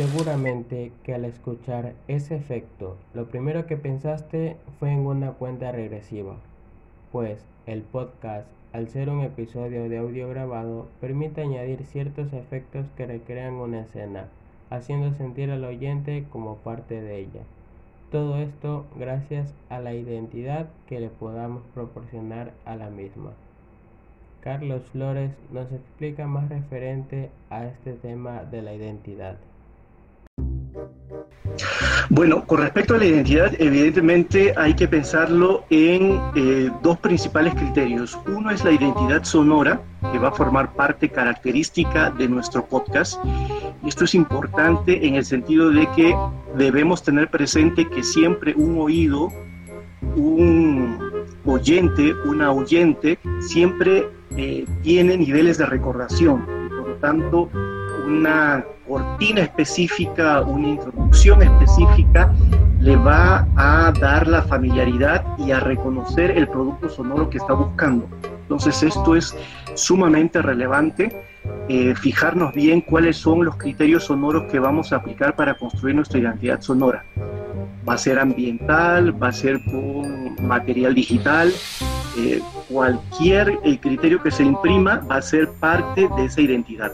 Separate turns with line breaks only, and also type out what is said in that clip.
Seguramente que al escuchar ese efecto, lo primero que pensaste fue en una cuenta regresiva, pues el podcast, al ser un episodio de audio grabado, permite añadir ciertos efectos que recrean una escena, haciendo sentir al oyente como parte de ella. Todo esto gracias a la identidad que le podamos proporcionar a la misma. Carlos Flores nos explica más referente a este tema de la identidad.
Bueno, con respecto a la identidad, evidentemente hay que pensarlo en eh, dos principales criterios. Uno es la identidad sonora, que va a formar parte característica de nuestro podcast. Esto es importante en el sentido de que debemos tener presente que siempre un oído, un oyente, una oyente, siempre eh, tiene niveles de recordación. Por lo tanto, una cortina específica, una introducción específica, le va a dar la familiaridad y a reconocer el producto sonoro que está buscando. Entonces esto es sumamente relevante, eh, fijarnos bien cuáles son los criterios sonoros que vamos a aplicar para construir nuestra identidad sonora. Va a ser ambiental, va a ser con material digital, eh, cualquier el criterio que se imprima va a ser parte de esa identidad.